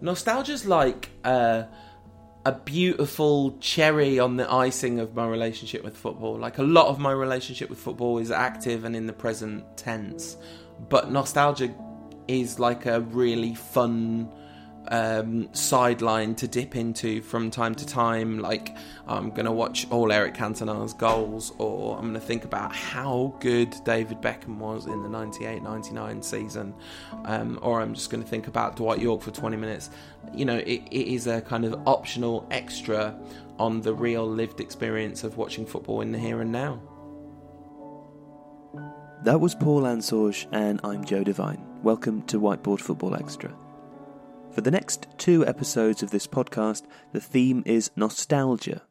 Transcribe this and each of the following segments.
nostalgia's like uh, a beautiful cherry on the icing of my relationship with football. Like a lot of my relationship with football is active and in the present tense, but nostalgia is like a really fun um, sideline to dip into from time to time. Like, I'm going to watch all Eric Cantona's goals, or I'm going to think about how good David Beckham was in the 98 99 season, um, or I'm just going to think about Dwight Yorke for 20 minutes. You know, it, it is a kind of optional extra on the real lived experience of watching football in the here and now. That was Paul Ansorge, and I'm Joe Devine. Welcome to Whiteboard Football Extra. For the next two episodes of this podcast, the theme is nostalgia.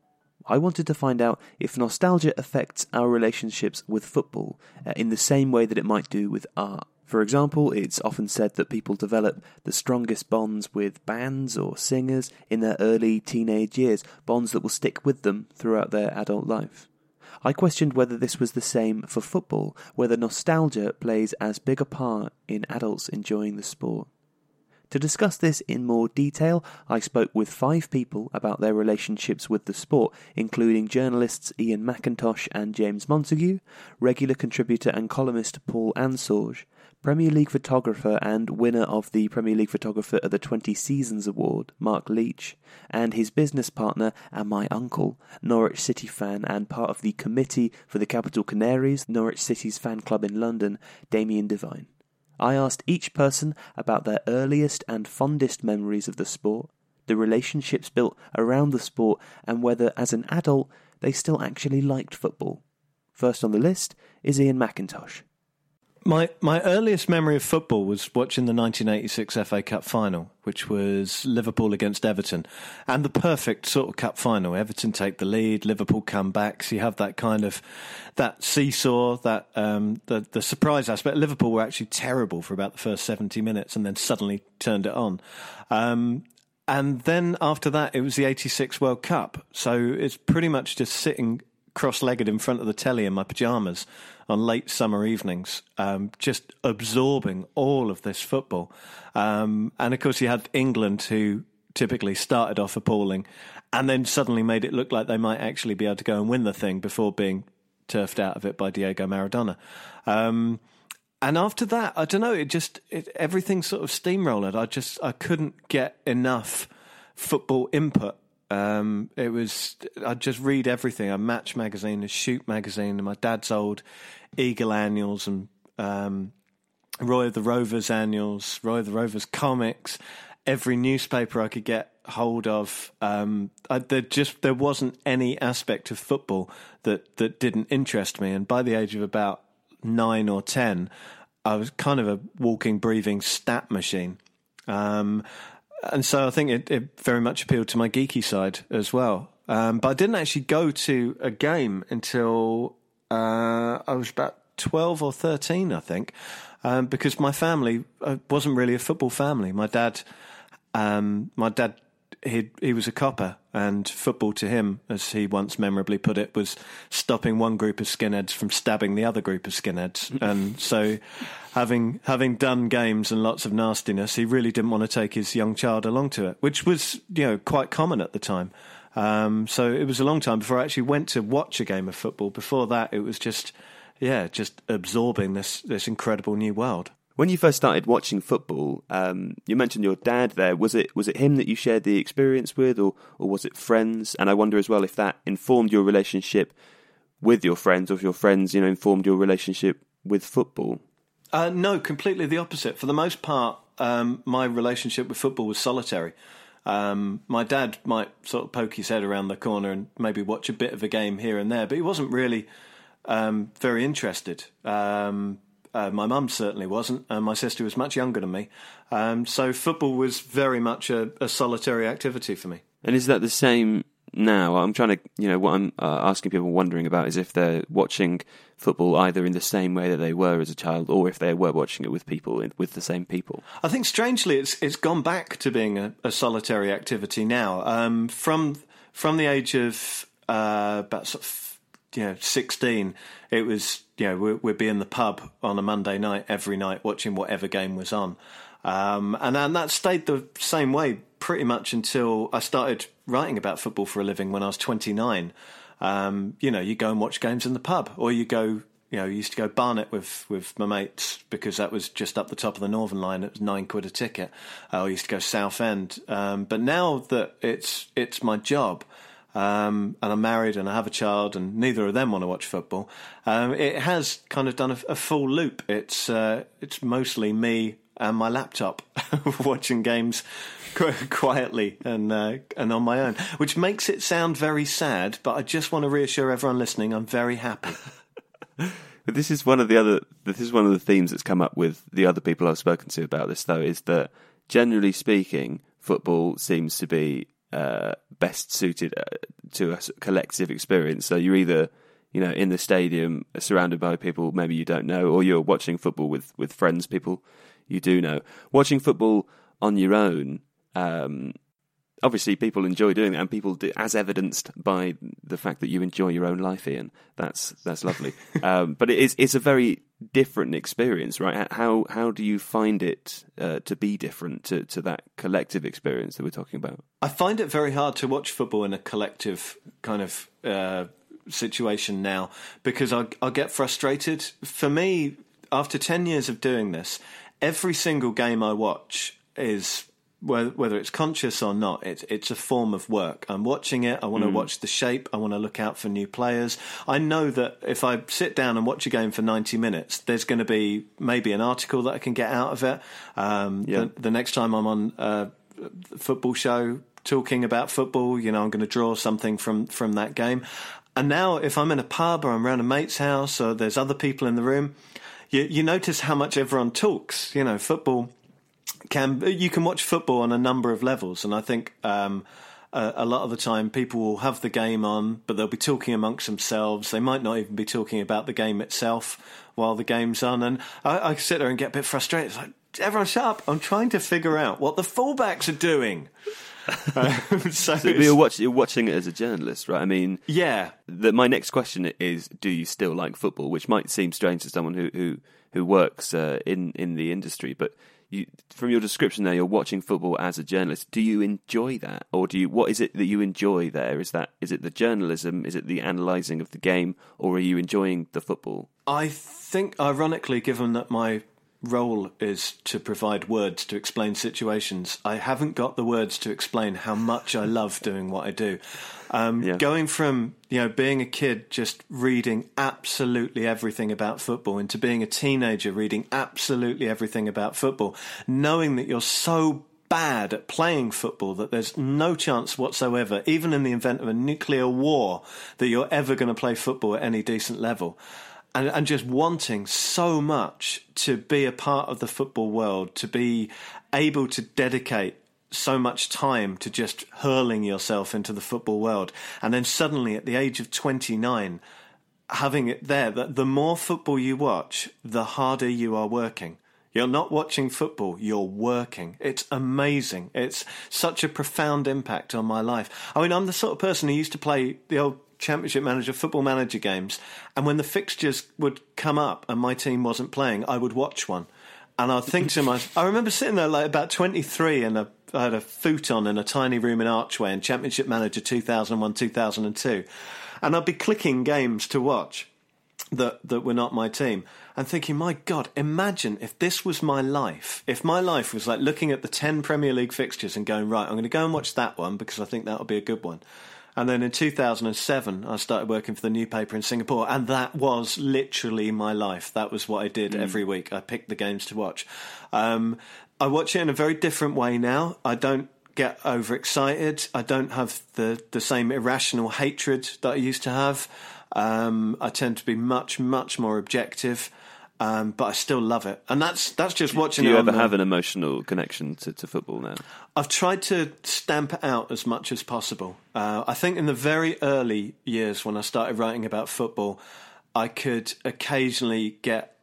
I wanted to find out if nostalgia affects our relationships with football uh, in the same way that it might do with art. For example, it's often said that people develop the strongest bonds with bands or singers in their early teenage years, bonds that will stick with them throughout their adult life. I questioned whether this was the same for football, whether nostalgia plays as big a part in adults enjoying the sport. To discuss this in more detail, I spoke with five people about their relationships with the sport, including journalists Iain Macintosh and James Montague, regular contributor and columnist Paul Ansorge, Premier League photographer and winner of the Premier League Photographer of the 20 Seasons Award, Mark Leach, and his business partner and my uncle, Norwich City fan and part of the committee for the Capital Canaries, Norwich City's fan club in London, Damien Devine. I asked each person about their earliest and fondest memories of the sport, the relationships built around the sport, and whether, as an adult, they still actually liked football. First on the list is Iain Macintosh. My my earliest memory of football was watching the 1986 FA Cup final, which was Liverpool against Everton, and the perfect sort of cup final. Everton take the lead, Liverpool come back, so you have that kind of that seesaw, that um, the the surprise aspect. Liverpool were actually terrible for about the first 70 minutes, and then suddenly turned it on. Um, and then after that, it was the 86 World Cup. So it's pretty much just sitting cross legged in front of the telly in my pajamas on late summer evenings, um, just absorbing all of this football. Um, and of course, you had England, who typically started off appalling and then suddenly made it look like they might actually be able to go and win the thing before being turfed out of it by Diego Maradona. Um, and after that, I don't know. It just it, everything sort of steamrolled. I just I couldn't get enough football input um, it was I'd just read everything. A Match magazine, a Shoot magazine, and my dad's old Eagle annuals and um, Roy of the Rovers annuals, Roy of the Rovers comics. Every newspaper I could get hold of. Um, I, there just there wasn't any aspect of football that that didn't interest me. And by the age of about nine or ten, I was kind of a walking, breathing stat machine. Um, and so I think it, it, very much appealed to my geeky side as well. Um, but I didn't actually go to a game until uh, I was about twelve or thirteen, I think, um, because my family uh, wasn't really a football family. My dad, um, my dad, he he was a copper, and football to him, as he once memorably put it, was stopping one group of skinheads from stabbing the other group of skinheads. and so, having having done games and lots of nastiness, he really didn't want to take his young child along to it, which was you know quite common at the time. Um, so it was a long time before I actually went to watch a game of football. Before that, it was just yeah, just absorbing this this incredible new world. When you first started watching football, um, you mentioned your dad. There was it was it him that you shared the experience with, or or was it friends? And I wonder as well if that informed your relationship with your friends, or if your friends, you know, informed your relationship with football. Uh, no, completely the opposite. For the most part, um, my relationship with football was solitary. Um, my dad might sort of poke his head around the corner and maybe watch a bit of a game here and there, but he wasn't really um, very interested. Um, uh, my mum certainly wasn't, and my sister was much younger than me. Um, so football was very much a, a, solitary activity for me. And is that the same now? I'm trying to, you know, what I'm uh, asking people wondering about is if they're watching football either in the same way that they were as a child, or if they were watching it with people with the same people. I think strangely, it's it's gone back to being a, a solitary activity now. Um, from from the age of uh, about sort of you know, 16, it was, you know, we'd, we'd be in the pub on a Monday night every night watching whatever game was on. Um, and, and that stayed the same way pretty much until I started writing about football for a living when I was 29. Um, you know, you go and watch games in the pub, or you go, you know, you used to go Barnet with, with my mates because that was just up the top of the Northern Line. It was nine quid a ticket. Uh, I used to go Southend. Um, but now that it's it's my job, um, and I'm married and I have a child, and neither of them want to watch football. Um, it has kind of done a, a full loop. It's uh, it's mostly me and my laptop watching games quietly and uh, and on my own, which makes it sound very sad. But I just want to reassure everyone listening, I'm very happy. But this is one of the other. This is one of the themes that's come up with the other people I've spoken to about this, though, is that generally speaking, football seems to be uh, best suited uh, to a collective experience. So you're either you know in the stadium surrounded by people maybe you don't know, or you're watching football with with friends, people you do know. Watching football on your own. Um, obviously, people enjoy doing it, and people do, as evidenced by the fact that you enjoy your own life, Iain. That's that's lovely. um, but it is it's a very different experience, right? How how do you find it uh, to be different to, to that collective experience that we're talking about? I find it very hard to watch football in a collective kind of uh, situation now because I I get frustrated. For me, after ten years of doing this, every single game I watch is whether it's conscious or not, it's it's a form of work. I'm watching it. I want to mm. watch the shape. I want to look out for new players. I know that if I sit down and watch a game for 90 minutes, there's going to be maybe an article that I can get out of it. Um, yeah. the, the, next time I'm on a football show talking about football, you know, I'm going to draw something from from that game. And now, if I'm in a pub or I'm around a mate's house or there's other people in the room, you, you notice how much everyone talks. You know, football can you can watch football on a number of levels, and I think um, a, a, lot of the time people will have the game on, but they'll be talking amongst themselves. They might not even be talking about the game itself while the game's on, and I, I sit there and get a bit frustrated. It's like everyone, shut up! I'm trying to figure out what the fullbacks are doing. um, so, so you're, watch, you're, watching it as a journalist, right? I mean, yeah. The, my next question is: Do you still like football? Which might seem strange to someone who who, who works uh, in in the industry, but you, from your description there, you're watching football as a journalist. Do you enjoy that, or do you? What is it that you enjoy there? Is that is it the journalism? Is it the analysing of the game, or are you enjoying the football? I think, ironically, given that my role is to provide words to explain situations. I haven't got the words to explain how much I love doing what I do. Um, yeah. Going from you know being a kid just reading absolutely everything about football into being a teenager reading absolutely everything about football, knowing that you're so bad at playing football that there's no chance whatsoever, even in the event of a nuclear war, that you're ever going to play football at any decent level and, and just wanting so much to be a part of the football world, to be able to dedicate so much time to just hurling yourself into the football world. And then suddenly, at the age of 29, having it there that the more football you watch, the harder you are working. You're not watching football, you're working. It's amazing. It's such a profound impact on my life. I mean, I'm the sort of person who used to play the old Championship Manager, Football Manager games, and when the fixtures would come up and my team wasn't playing, I would watch one. And I'd think to myself, I remember sitting there like about 23 and a, I had a futon in a tiny room in Archway in Championship Manager 2001 2002. And I'd be clicking games to watch that, that were not my team and thinking, my God, imagine if this was my life. If my life was like looking at the 10 Premier League fixtures and going, right, I'm going to go and watch that one because I think that'll be a good one. And then in 2007, I started working for the new paper in Singapore, and that was literally my life. That was what I did mm. every week. I picked the games to watch. Um, I watch it in a very different way now. I don't get overexcited. I don't have the, the same irrational hatred that I used to have. Um, I tend to be much, much more objective. Um, but I still love it, and that's that's just watching. Do you ever the... have an emotional connection to, to, football now? I've tried to stamp it out as much as possible. Uh, I think in the very early years when I started writing about football, I could occasionally get.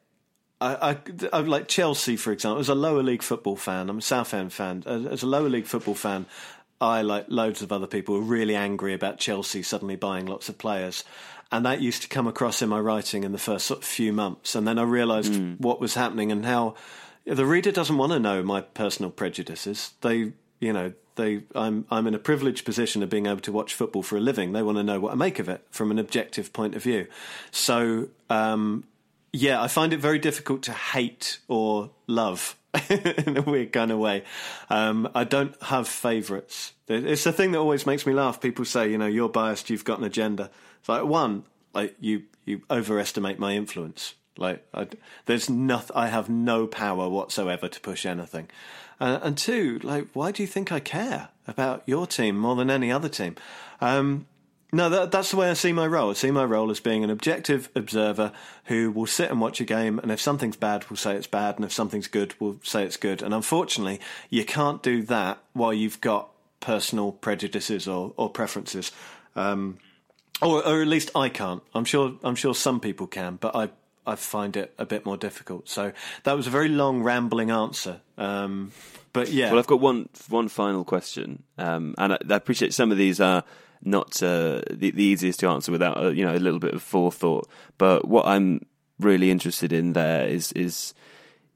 I, I, I like Chelsea, for example. As a lower league football fan, I'm a Southend fan. As a lower league football fan, I like loads of other people were really angry about Chelsea suddenly buying lots of players and that used to come across in my writing in the first sort of few months, and then I realised mm. what was happening and how the reader doesn't want to know my personal prejudices. They, you know, they I'm I'm in a privileged position of being able to watch football for a living. They want to know what I make of it from an objective point of view. So um, yeah, I find it very difficult to hate or love in a weird kind of way. Um, I don't have favourites. It's the thing that always makes me laugh. People say, you know, you're biased, you've got an agenda. It's like one, like you you overestimate my influence. Like I, there's nothing. I have no power whatsoever to push anything. Uh, and two, like why do you think I care about your team more than any other team? Um, no, that, that's the way I see my role. I see my role as being an objective observer who will sit and watch a game, and if something's bad, we'll say it's bad, and if something's good, we'll say it's good. And unfortunately, you can't do that while you've got personal prejudices or, or preferences, um, or, or at least I can't. I'm sure I'm sure some people can, but I I find it a bit more difficult. So that was a very long, rambling answer. Um, but yeah. Well, I've got one one final question, um, and I, I, appreciate some of these are not uh, the, the, easiest to answer without a, you know a little bit of forethought. But what I'm really interested in there is is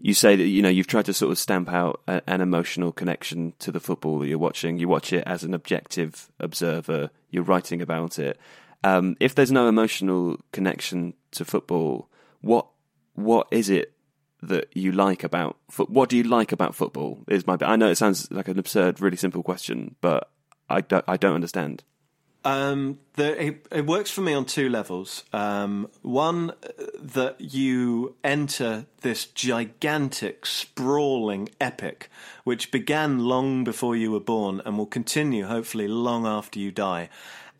you say that you know you've tried to sort of stamp out a, an emotional connection to the football that you're watching. You watch it as an objective observer. You're writing about it. Um, if there's no emotional connection to football, what what is it that you like about foot? What do you like about football? Is my I know it sounds like an absurd, really simple question, but I don't I don't understand. Um, the, it, it, works for me on two levels. Um, one, that you enter this gigantic, sprawling epic, which began long before you were born and will continue, hopefully, long after you die.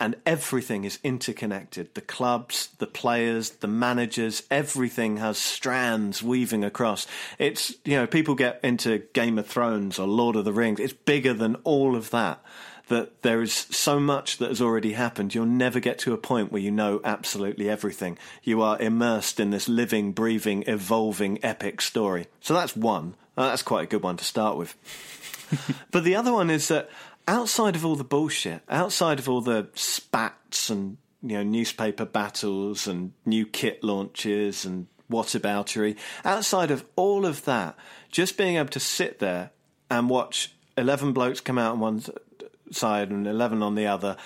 And everything is interconnected. The clubs, the players, the managers, everything has strands weaving across. It's, you know, people get into Game of Thrones or Lord of the Rings. It's bigger than all of that that there is so much that has already happened, you'll never get to a point where you know absolutely everything. You are immersed in this living, breathing, evolving, epic story. So that's one. Uh, that's quite a good one to start with. but the other one is that outside of all the bullshit, outside of all the spats and you know newspaper battles and new kit launches and whataboutery, outside of all of that, just being able to sit there and watch 11 blokes come out and one side and 11 on the other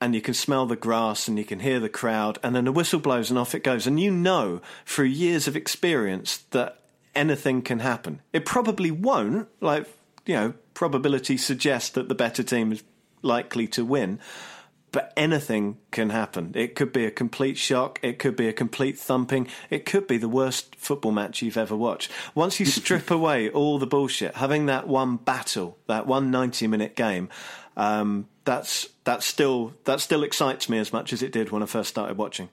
and you can smell the grass and you can hear the crowd and then the whistle blows and off it goes and you know through years of experience that anything can happen it probably won't like you know probability suggests that the better team is likely to win but anything can happen. It could be a complete shock. It could be a complete thumping. It could be the worst football match you've ever watched. Once you strip away all the bullshit, having that one battle, that one 90 minute game, um, that's that still that still excites me as much as it did when I first started watching.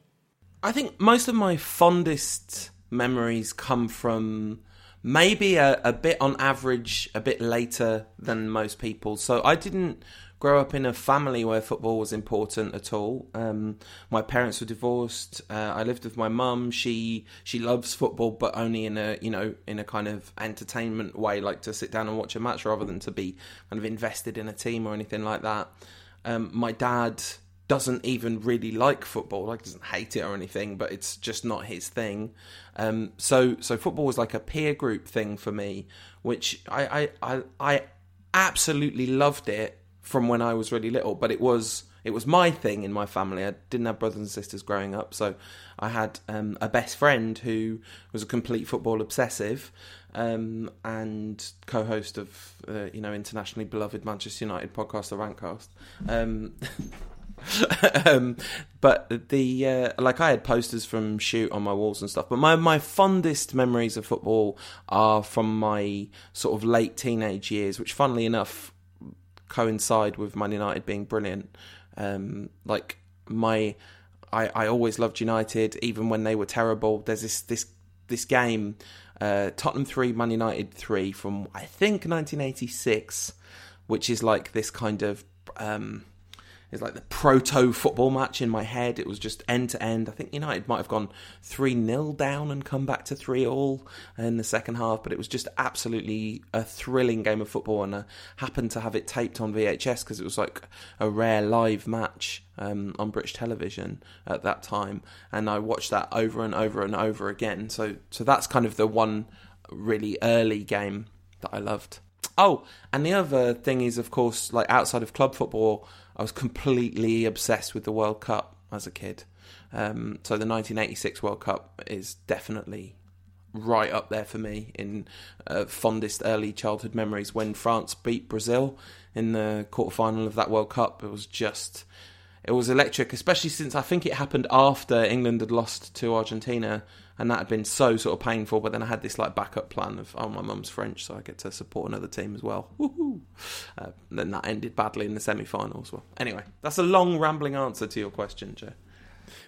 I think most of my fondest memories come from maybe a, a bit on average a bit later than most people. So I didn't grow up in a family where football was important at all. Um, my parents were divorced. Uh, I lived with my mum. She she loves football, but only in a you know in a kind of entertainment way, like to sit down and watch a match rather than to be kind of invested in a team or anything like that. Um, my dad doesn't even really like football, like doesn't hate it or anything, but it's just not his thing. Um, so so football was like a peer group thing for me, which I I, I, I absolutely loved it from when I was really little, but it was it was my thing in my family. I didn't have brothers and sisters growing up, so I had um, a best friend who was a complete football obsessive um, and co-host of uh, you know internationally beloved Manchester United podcast, the Rantcast. Um, um, but the uh, like I had posters from shoot on my walls and stuff. But my my fondest memories of football are from my sort of late teenage years, which, funnily enough, coincide with Man United being brilliant. Um, like my, I, I always loved United, even when they were terrible. There's this this this game, uh, Tottenham three, Man United three from I think 1986, which is like this kind of. Um, is like the proto football match in my head. It was just end to end. I think United might have gone 3 0 down and come back to 3 all in the second half, but it was just absolutely a thrilling game of football. And I happened to have it taped on VHS because it was like a rare live match um, on British television at that time. And I watched that over and over and over again. So, so that's kind of the one really early game that I loved. Oh, and the other thing is, of course, like outside of club football, I was completely obsessed with the World Cup as a kid. Um, so the 1986 World Cup is definitely right up there for me in uh, fondest early childhood memories. When France beat Brazil in the quarterfinal of that World Cup, it was just it was electric, especially since I think it happened after England had lost to Argentina and that had been so sort of painful. But then I had this like backup plan of oh my mum's French, so I get to support another team as well. Uh, then that ended badly in the semi-finals. Well, anyway, that's a long rambling answer to your question, Joe.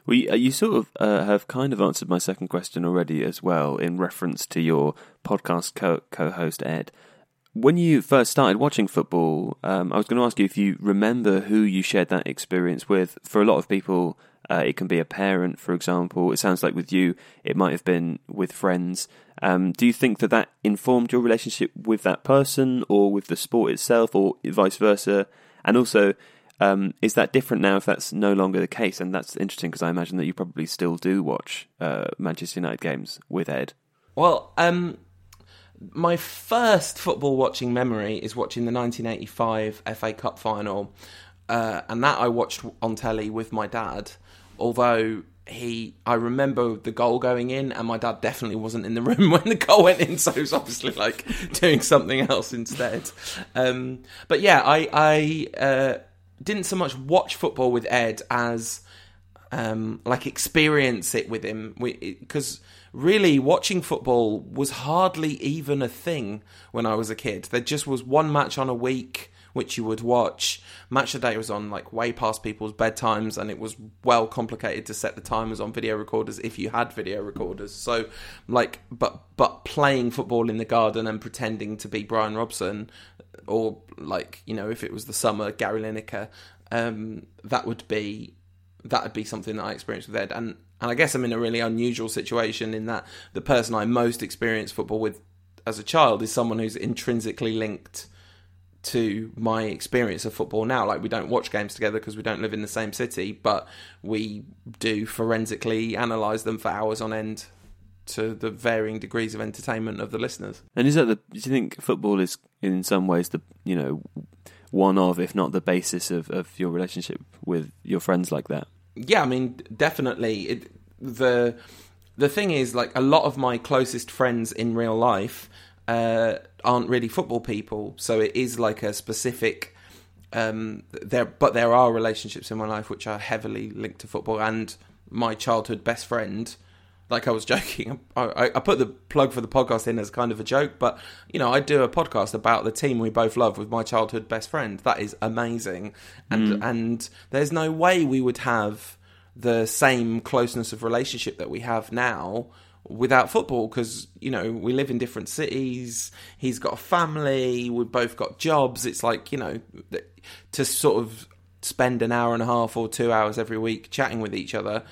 You, uh, you sort of uh, have kind of answered my second question already as well in reference to your podcast co- co-host Ed. When you first started watching football, um, I was going to ask you if you remember who you shared that experience with. For a lot of people, uh, it can be a parent, for example. It sounds like with you, it might have been with friends. Um, do you think that that informed your relationship with that person or with the sport itself or vice versa? And also, um, is that different now if that's no longer the case? And that's interesting because I imagine that you probably still do watch uh, Manchester United games with Ed. Well, um, my first football watching memory is watching the 1985 FA Cup final. Uh, and that I watched on telly with my dad although he I remember the goal going in and my dad definitely wasn't in the room when the goal went in so he was obviously like doing something else instead um, but yeah I I uh, didn't so much watch football with Ed as um, like experience it with him because really watching football was hardly even a thing when I was a kid there just was one match on a week which you would watch. Match of the Day was on like way past people's bedtimes, and it was well complicated to set the timers on video recorders if you had video recorders. So, like, but but playing football in the garden and pretending to be Brian Robson, or like you know if it was the summer Gary Lineker, um, that would be that would be something that I experienced with Ed. And and I guess I'm in a really unusual situation in that the person I most experienced football with as a child is someone who's intrinsically linked to my experience of football now. Like we don't watch games together because we don't live in the same city, but we do forensically analyze them for hours on end to the varying degrees of entertainment of the listeners. And is that the? Do you think football is in some ways the you know one of, if not the basis of, of your relationship with your friends like that? Yeah, I mean, definitely. It, the the thing is, like a lot of my closest friends in real life uh, aren't really football people, so it is like a specific. Um, there, but there are relationships in my life which are heavily linked to football, and my childhood best friend. Like I was joking, I, I put the plug for the podcast in as kind of a joke, but you know, I do a podcast about the team we both love with my childhood best friend. That is amazing, and mm. and there's no way we would have the same closeness of relationship that we have now without football because you know we live in different cities he's got a family we've both got jobs it's like you know to sort of spend an hour and a half or two hours every week chatting with each other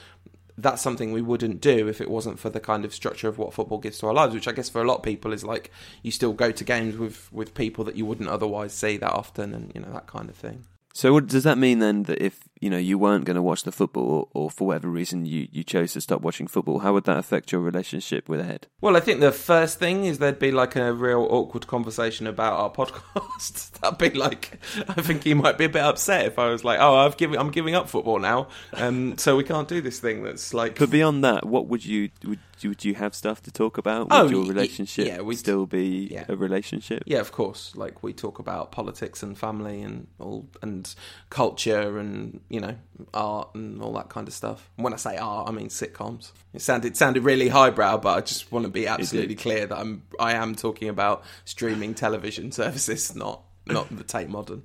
that's something we wouldn't do if it wasn't for the kind of structure of what football gives to our lives which i guess for a lot of people is like you still go to games with with people that you wouldn't otherwise see that often and you know that kind of thing. So what, does that mean then that if you know you weren't going to watch the football, or, or, for whatever reason you, you chose to stop watching football, how would that affect your relationship with Ed? Well, I think the first thing is there'd be like a real awkward conversation about our podcast. That'd be like, I think he might be a bit upset if I was like, "Oh, I've given, I'm giving up football now, um, so we can't do this thing." That's like. But beyond that, what would you would would you have stuff to talk about? Would oh, your relationship yeah, we'd still be yeah. a relationship? Yeah, of course. Like we talk about politics and family and all and culture and you know art and all that kind of stuff. when I say art, I mean sitcoms. It sounded sounded really highbrow, but I just want to be absolutely clear that I'm I am talking about streaming television services, not not the Tate Modern.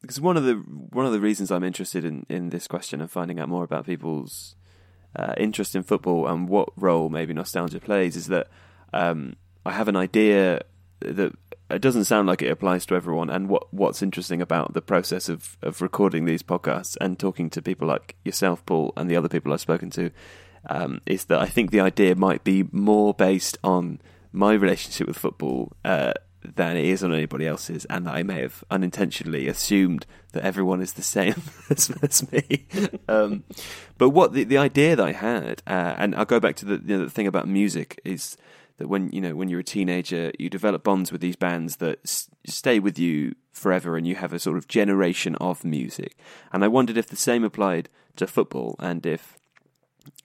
Because one of the one of the reasons I'm interested in, in this question and finding out more about people's uh, interest in football and what role maybe nostalgia plays is that um, I have an idea that it doesn't sound like it applies to everyone. And what what's interesting about the process of of recording these podcasts and talking to people like yourself, Paul, and the other people I've spoken to, um, is that I think the idea might be more based on my relationship with football. Uh, than it is on anybody else's, and that I may have unintentionally assumed that everyone is the same as, as me. Um, but what the, the idea that I had, uh, and I'll go back to the, you know, the thing about music, is that when you know when you're a teenager, you develop bonds with these bands that s- stay with you forever, and you have a sort of generation of music. And I wondered if the same applied to football, and if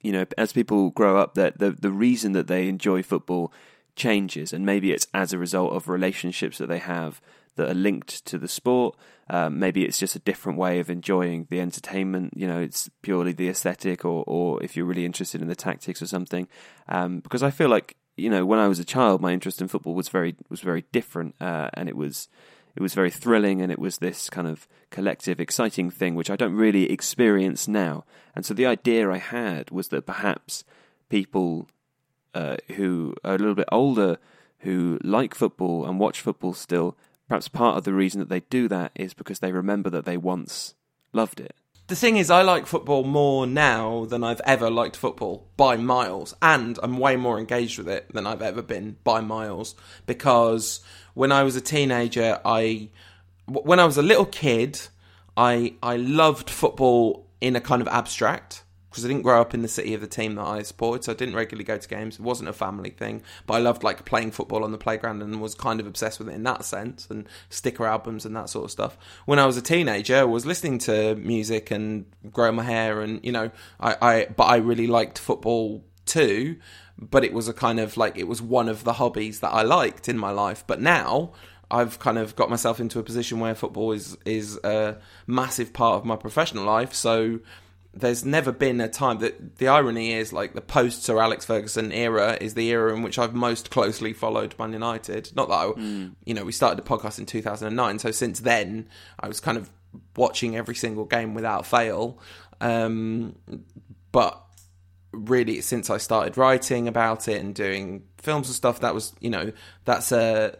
you know, as people grow up, that the the reason that they enjoy football changes, and maybe it's as a result of relationships that they have that are linked to the sport. Um, maybe it's just a different way of enjoying the entertainment. You know, it's purely the aesthetic, or or if you're really interested in the tactics or something. Um, because I feel like you know, when I was a child, my interest in football was very was very different, uh, and it was it was very thrilling, and it was this kind of collective, exciting thing which I don't really experience now. And so the idea I had was that perhaps people uh, who are a little bit older, who like football and watch football still, perhaps part of the reason that they do that is because they remember that they once loved it. The thing is, I like football more now than I've ever liked football by miles, and I'm way more engaged with it than I've ever been by miles. Because when I was a teenager, I, when I was a little kid, I I loved football in a kind of abstract because I didn't grow up in the city of the team that I supported, so I didn't regularly go to games. It wasn't a family thing, but I loved like playing football on the playground and was kind of obsessed with it in that sense and sticker albums and that sort of stuff. When I was a teenager, I was listening to music and growing my hair, and you know, I, I but I really liked football too. But it was a kind of like it was one of the hobbies that I liked in my life. But now I've kind of got myself into a position where football is is a massive part of my professional life. So there's never been a time that the irony is like the post Sir Alex Ferguson era is the era in which I've most closely followed Man United. Not that I, mm. you know, we started the podcast in 2009, so since then I was kind of watching every single game without fail. Um, but really, since I started writing about it and doing films and stuff, that was, you know, that's a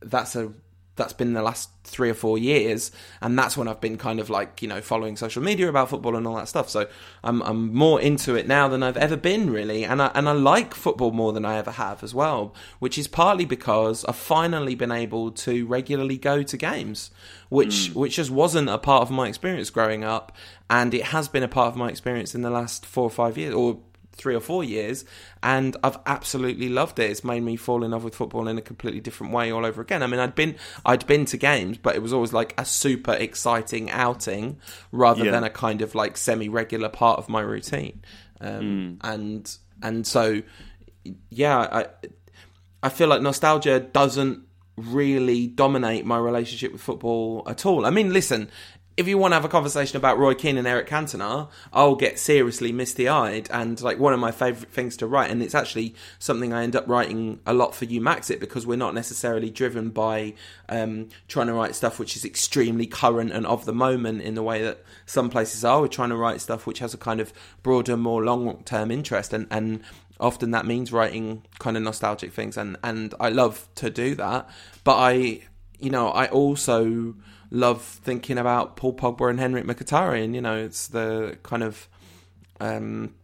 that's a that's been the last three or four years, and that's when I've been kind of like you know following social media about football and all that stuff. So I'm I'm more into it now than I've ever been really, and I and I like football more than I ever have as well, which is partly because I've finally been able to regularly go to games, which mm. which just wasn't a part of my experience growing up, and it has been a part of my experience in the last four or five years, or three or four years, and I've absolutely loved it. It's made me fall in love with football in a completely different way all over again. I mean, I'd been I'd been to games, but it was always like a super exciting outing rather yeah. than a kind of like semi regular part of my routine. Um, mm. And and so yeah, I I feel like nostalgia doesn't really dominate my relationship with football at all. I mean, listen, if you want to have a conversation about Roy Keane and Eric Cantona, I'll get seriously misty eyed and like one of my favourite things to write. And it's actually something I end up writing a lot for you, Maxit, because we're not necessarily driven by um, trying to write stuff which is extremely current and of the moment in the way that some places are. We're trying to write stuff which has a kind of broader, more long term interest. And, and often that means writing kind of nostalgic things. And, and I love to do that. But I, you know, I also love thinking about Paul Pogba and Henrikh Mkhitaryan. You know, it's the kind of. Um,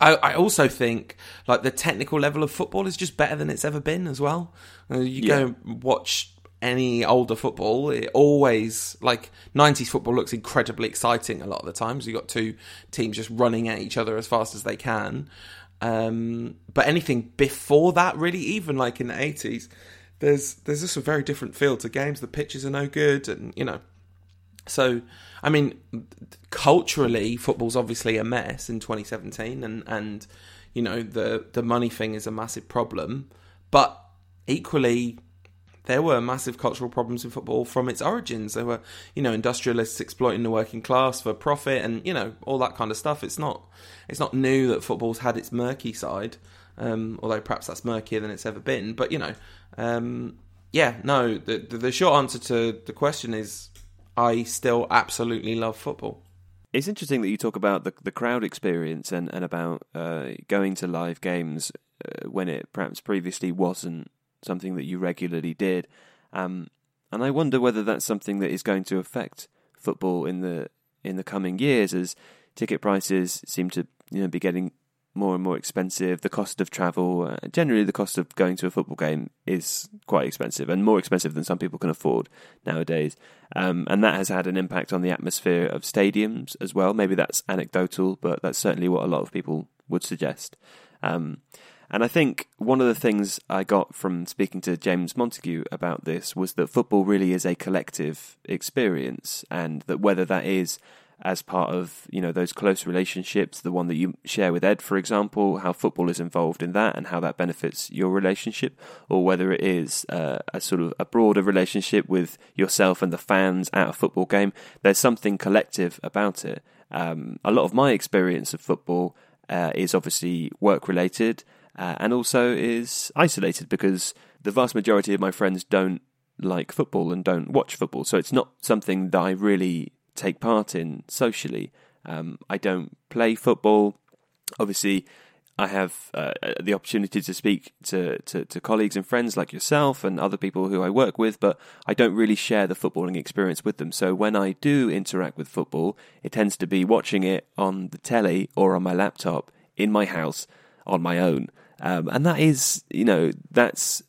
I, I, also think like the technical level of football is just better than it's ever been as well. Uh, you yeah. go watch any older football, it always like '90s football looks incredibly exciting a lot of the times. You got two teams just running at each other as fast as they can. Um, but anything before that, really, even like in the '80s, there's there's just a very different feel to games. The pitches are no good, and you know. So, I mean, culturally, football's obviously a mess in 2017, and and you know the the money thing is a massive problem. But equally, there were massive cultural problems in football from its origins. There were, you know, industrialists exploiting the working class for profit, and you know all that kind of stuff. It's not it's not new that football's had its murky side um, although perhaps that's murkier than it's ever been. But you know, um, yeah, no. The, the, the short answer to the question is, I still absolutely love football. It's interesting that you talk about the the crowd experience and and about uh, going to live games uh, when it perhaps previously wasn't something that you regularly did. Um, and I wonder whether that's something that is going to affect football in the in the coming years as ticket prices seem to you know be getting more and more expensive. The cost of travel, uh, generally, the cost of going to a football game is quite expensive and more expensive than some people can afford nowadays. Um, and that has had an impact on the atmosphere of stadiums as well. Maybe that's anecdotal, but that's certainly what a lot of people would suggest. Um, and I think one of the things I got from speaking to James Montague about this was that football really is a collective experience, and that whether that is as part of you know those close relationships, the one that you share with Ed, for example, how football is involved in that and how that benefits your relationship, or whether it is uh, a sort of a broader relationship with yourself and the fans at a football game. There's something collective about it. Um, a lot of my experience of football uh, is obviously work related uh, and also is isolated because the vast majority of my friends don't like football and don't watch football. So it's not something that I really take part in socially. Um, I don't play football. Obviously, I have uh, the opportunity to speak to, to, to, colleagues and friends like yourself and other people who I work with, but I don't really share the footballing experience with them. So when I do interact with football, it tends to be watching it on the telly or on my laptop in my house on my own. Um, and that is, you know, that's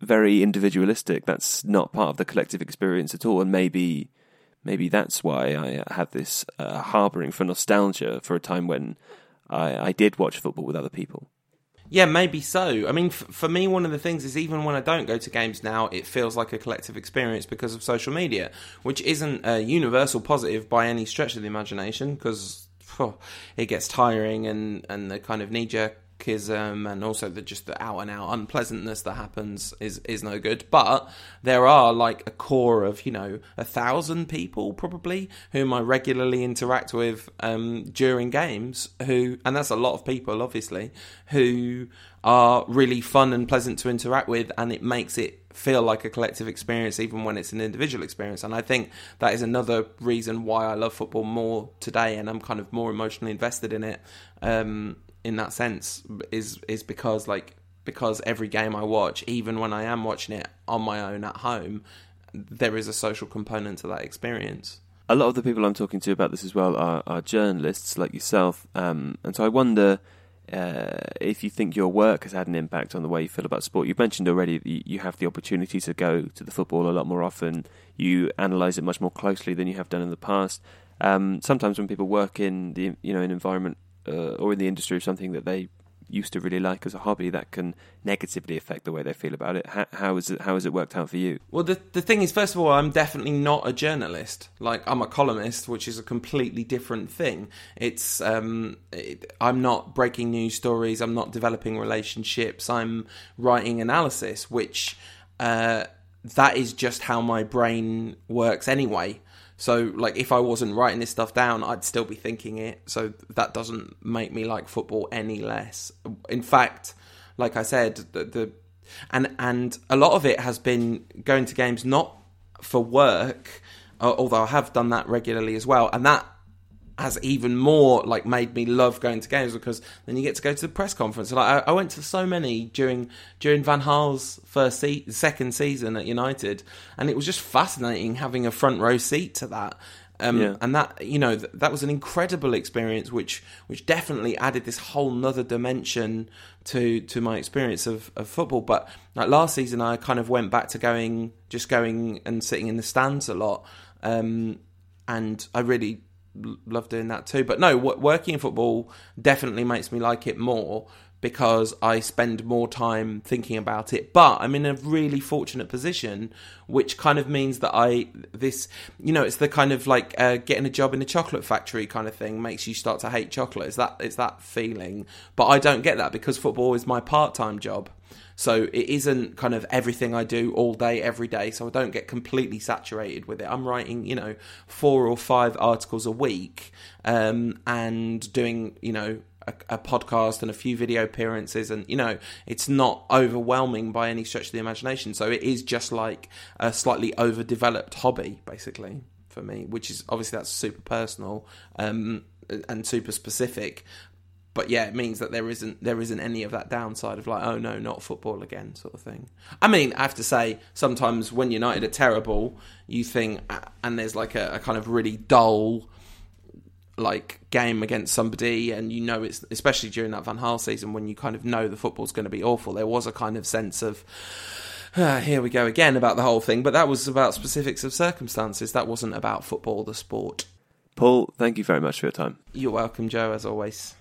very individualistic. That's not part of the collective experience at all. And maybe, maybe that's why I have this uh, harboring for nostalgia for a time when I, I did watch football with other people. Yeah, maybe so. I mean, f- for me, one of the things is even when I don't go to games now, it feels like a collective experience because of social media, which isn't a universal positive by any stretch of the imagination because it gets tiring and, and the kind of knee jerk sarcasm and also the just the out and out unpleasantness that happens is is no good. But there are like a core of you know a thousand people probably whom I regularly interact with um, during games who and that's a lot of people obviously who are really fun and pleasant to interact with and it makes it feel like a collective experience even when it's an individual experience and i think that is another reason why i love football more today and i'm kind of more emotionally invested in it um, in that sense is is because like because every game I watch, even when I am watching it on my own at home, there is a social component to that experience. A lot of the people I'm talking to about this as well are, are journalists like yourself, um, and so I wonder uh, if you think your work has had an impact on the way you feel about sport. You've mentioned already that you have the opportunity to go to the football a lot more often. You analyse it much more closely than you have done in the past. Um, sometimes when people work in the you know an environment uh, or in the industry of something that they used to really like as a hobby that can negatively affect the way they feel about it. How, how is it? How has it worked out for you? Well, the the thing is, first of all, I'm definitely not a journalist. Like I'm a columnist, which is a completely different thing. It's um, it, I'm not breaking news stories. I'm not developing relationships. I'm writing analysis, which uh, that is just how my brain works anyway. So, like, if I wasn't writing this stuff down, I'd still be thinking it. So that doesn't make me like football any less. In fact, like I said, the, the and and a lot of it has been going to games not for work, uh, although I have done that regularly as well, and that has even more like made me love going to games because then you get to go to the press conference. Like I, I went to so many during during Van Gaal's first se- second season at United, and it was just fascinating having a front row seat to that. Um, yeah. And that you know th- that was an incredible experience, which which definitely added this whole nother dimension to to my experience of, of football. But like last season, I kind of went back to going just going and sitting in the stands a lot, um, and I really love doing that too. But no, working in football definitely makes me like it more because I spend more time thinking about it. But I'm in a really fortunate position, which kind of means that I this you know it's the kind of like uh, getting a job in a chocolate factory kind of thing makes you start to hate chocolate. It's that it's that feeling. But I don't get that because football is my part time job. So it isn't kind of everything I do all day, every day. So I don't get completely saturated with it. I'm writing, you know, four or five articles a week um, and doing, you know, a, a, podcast and a few video appearances, and you know, it's not overwhelming by any stretch of the imagination. So it is just like a slightly overdeveloped hobby, basically, for me, which is obviously that's super personal um, and super specific but yeah, it means that there isn't there isn't any of that downside of like, oh no, not football again, sort of thing. I mean, I have to say, sometimes when United are terrible, you think, and there's like a, a kind of really dull like game against somebody and you know it's especially during that Van Gaal season when you kind of know the football's going to be awful. There was a kind of sense of ah, here we go again about the whole thing but that was about specifics of circumstances. That wasn't about football the sport. Paul thank you very much for your time. You're welcome Joe as always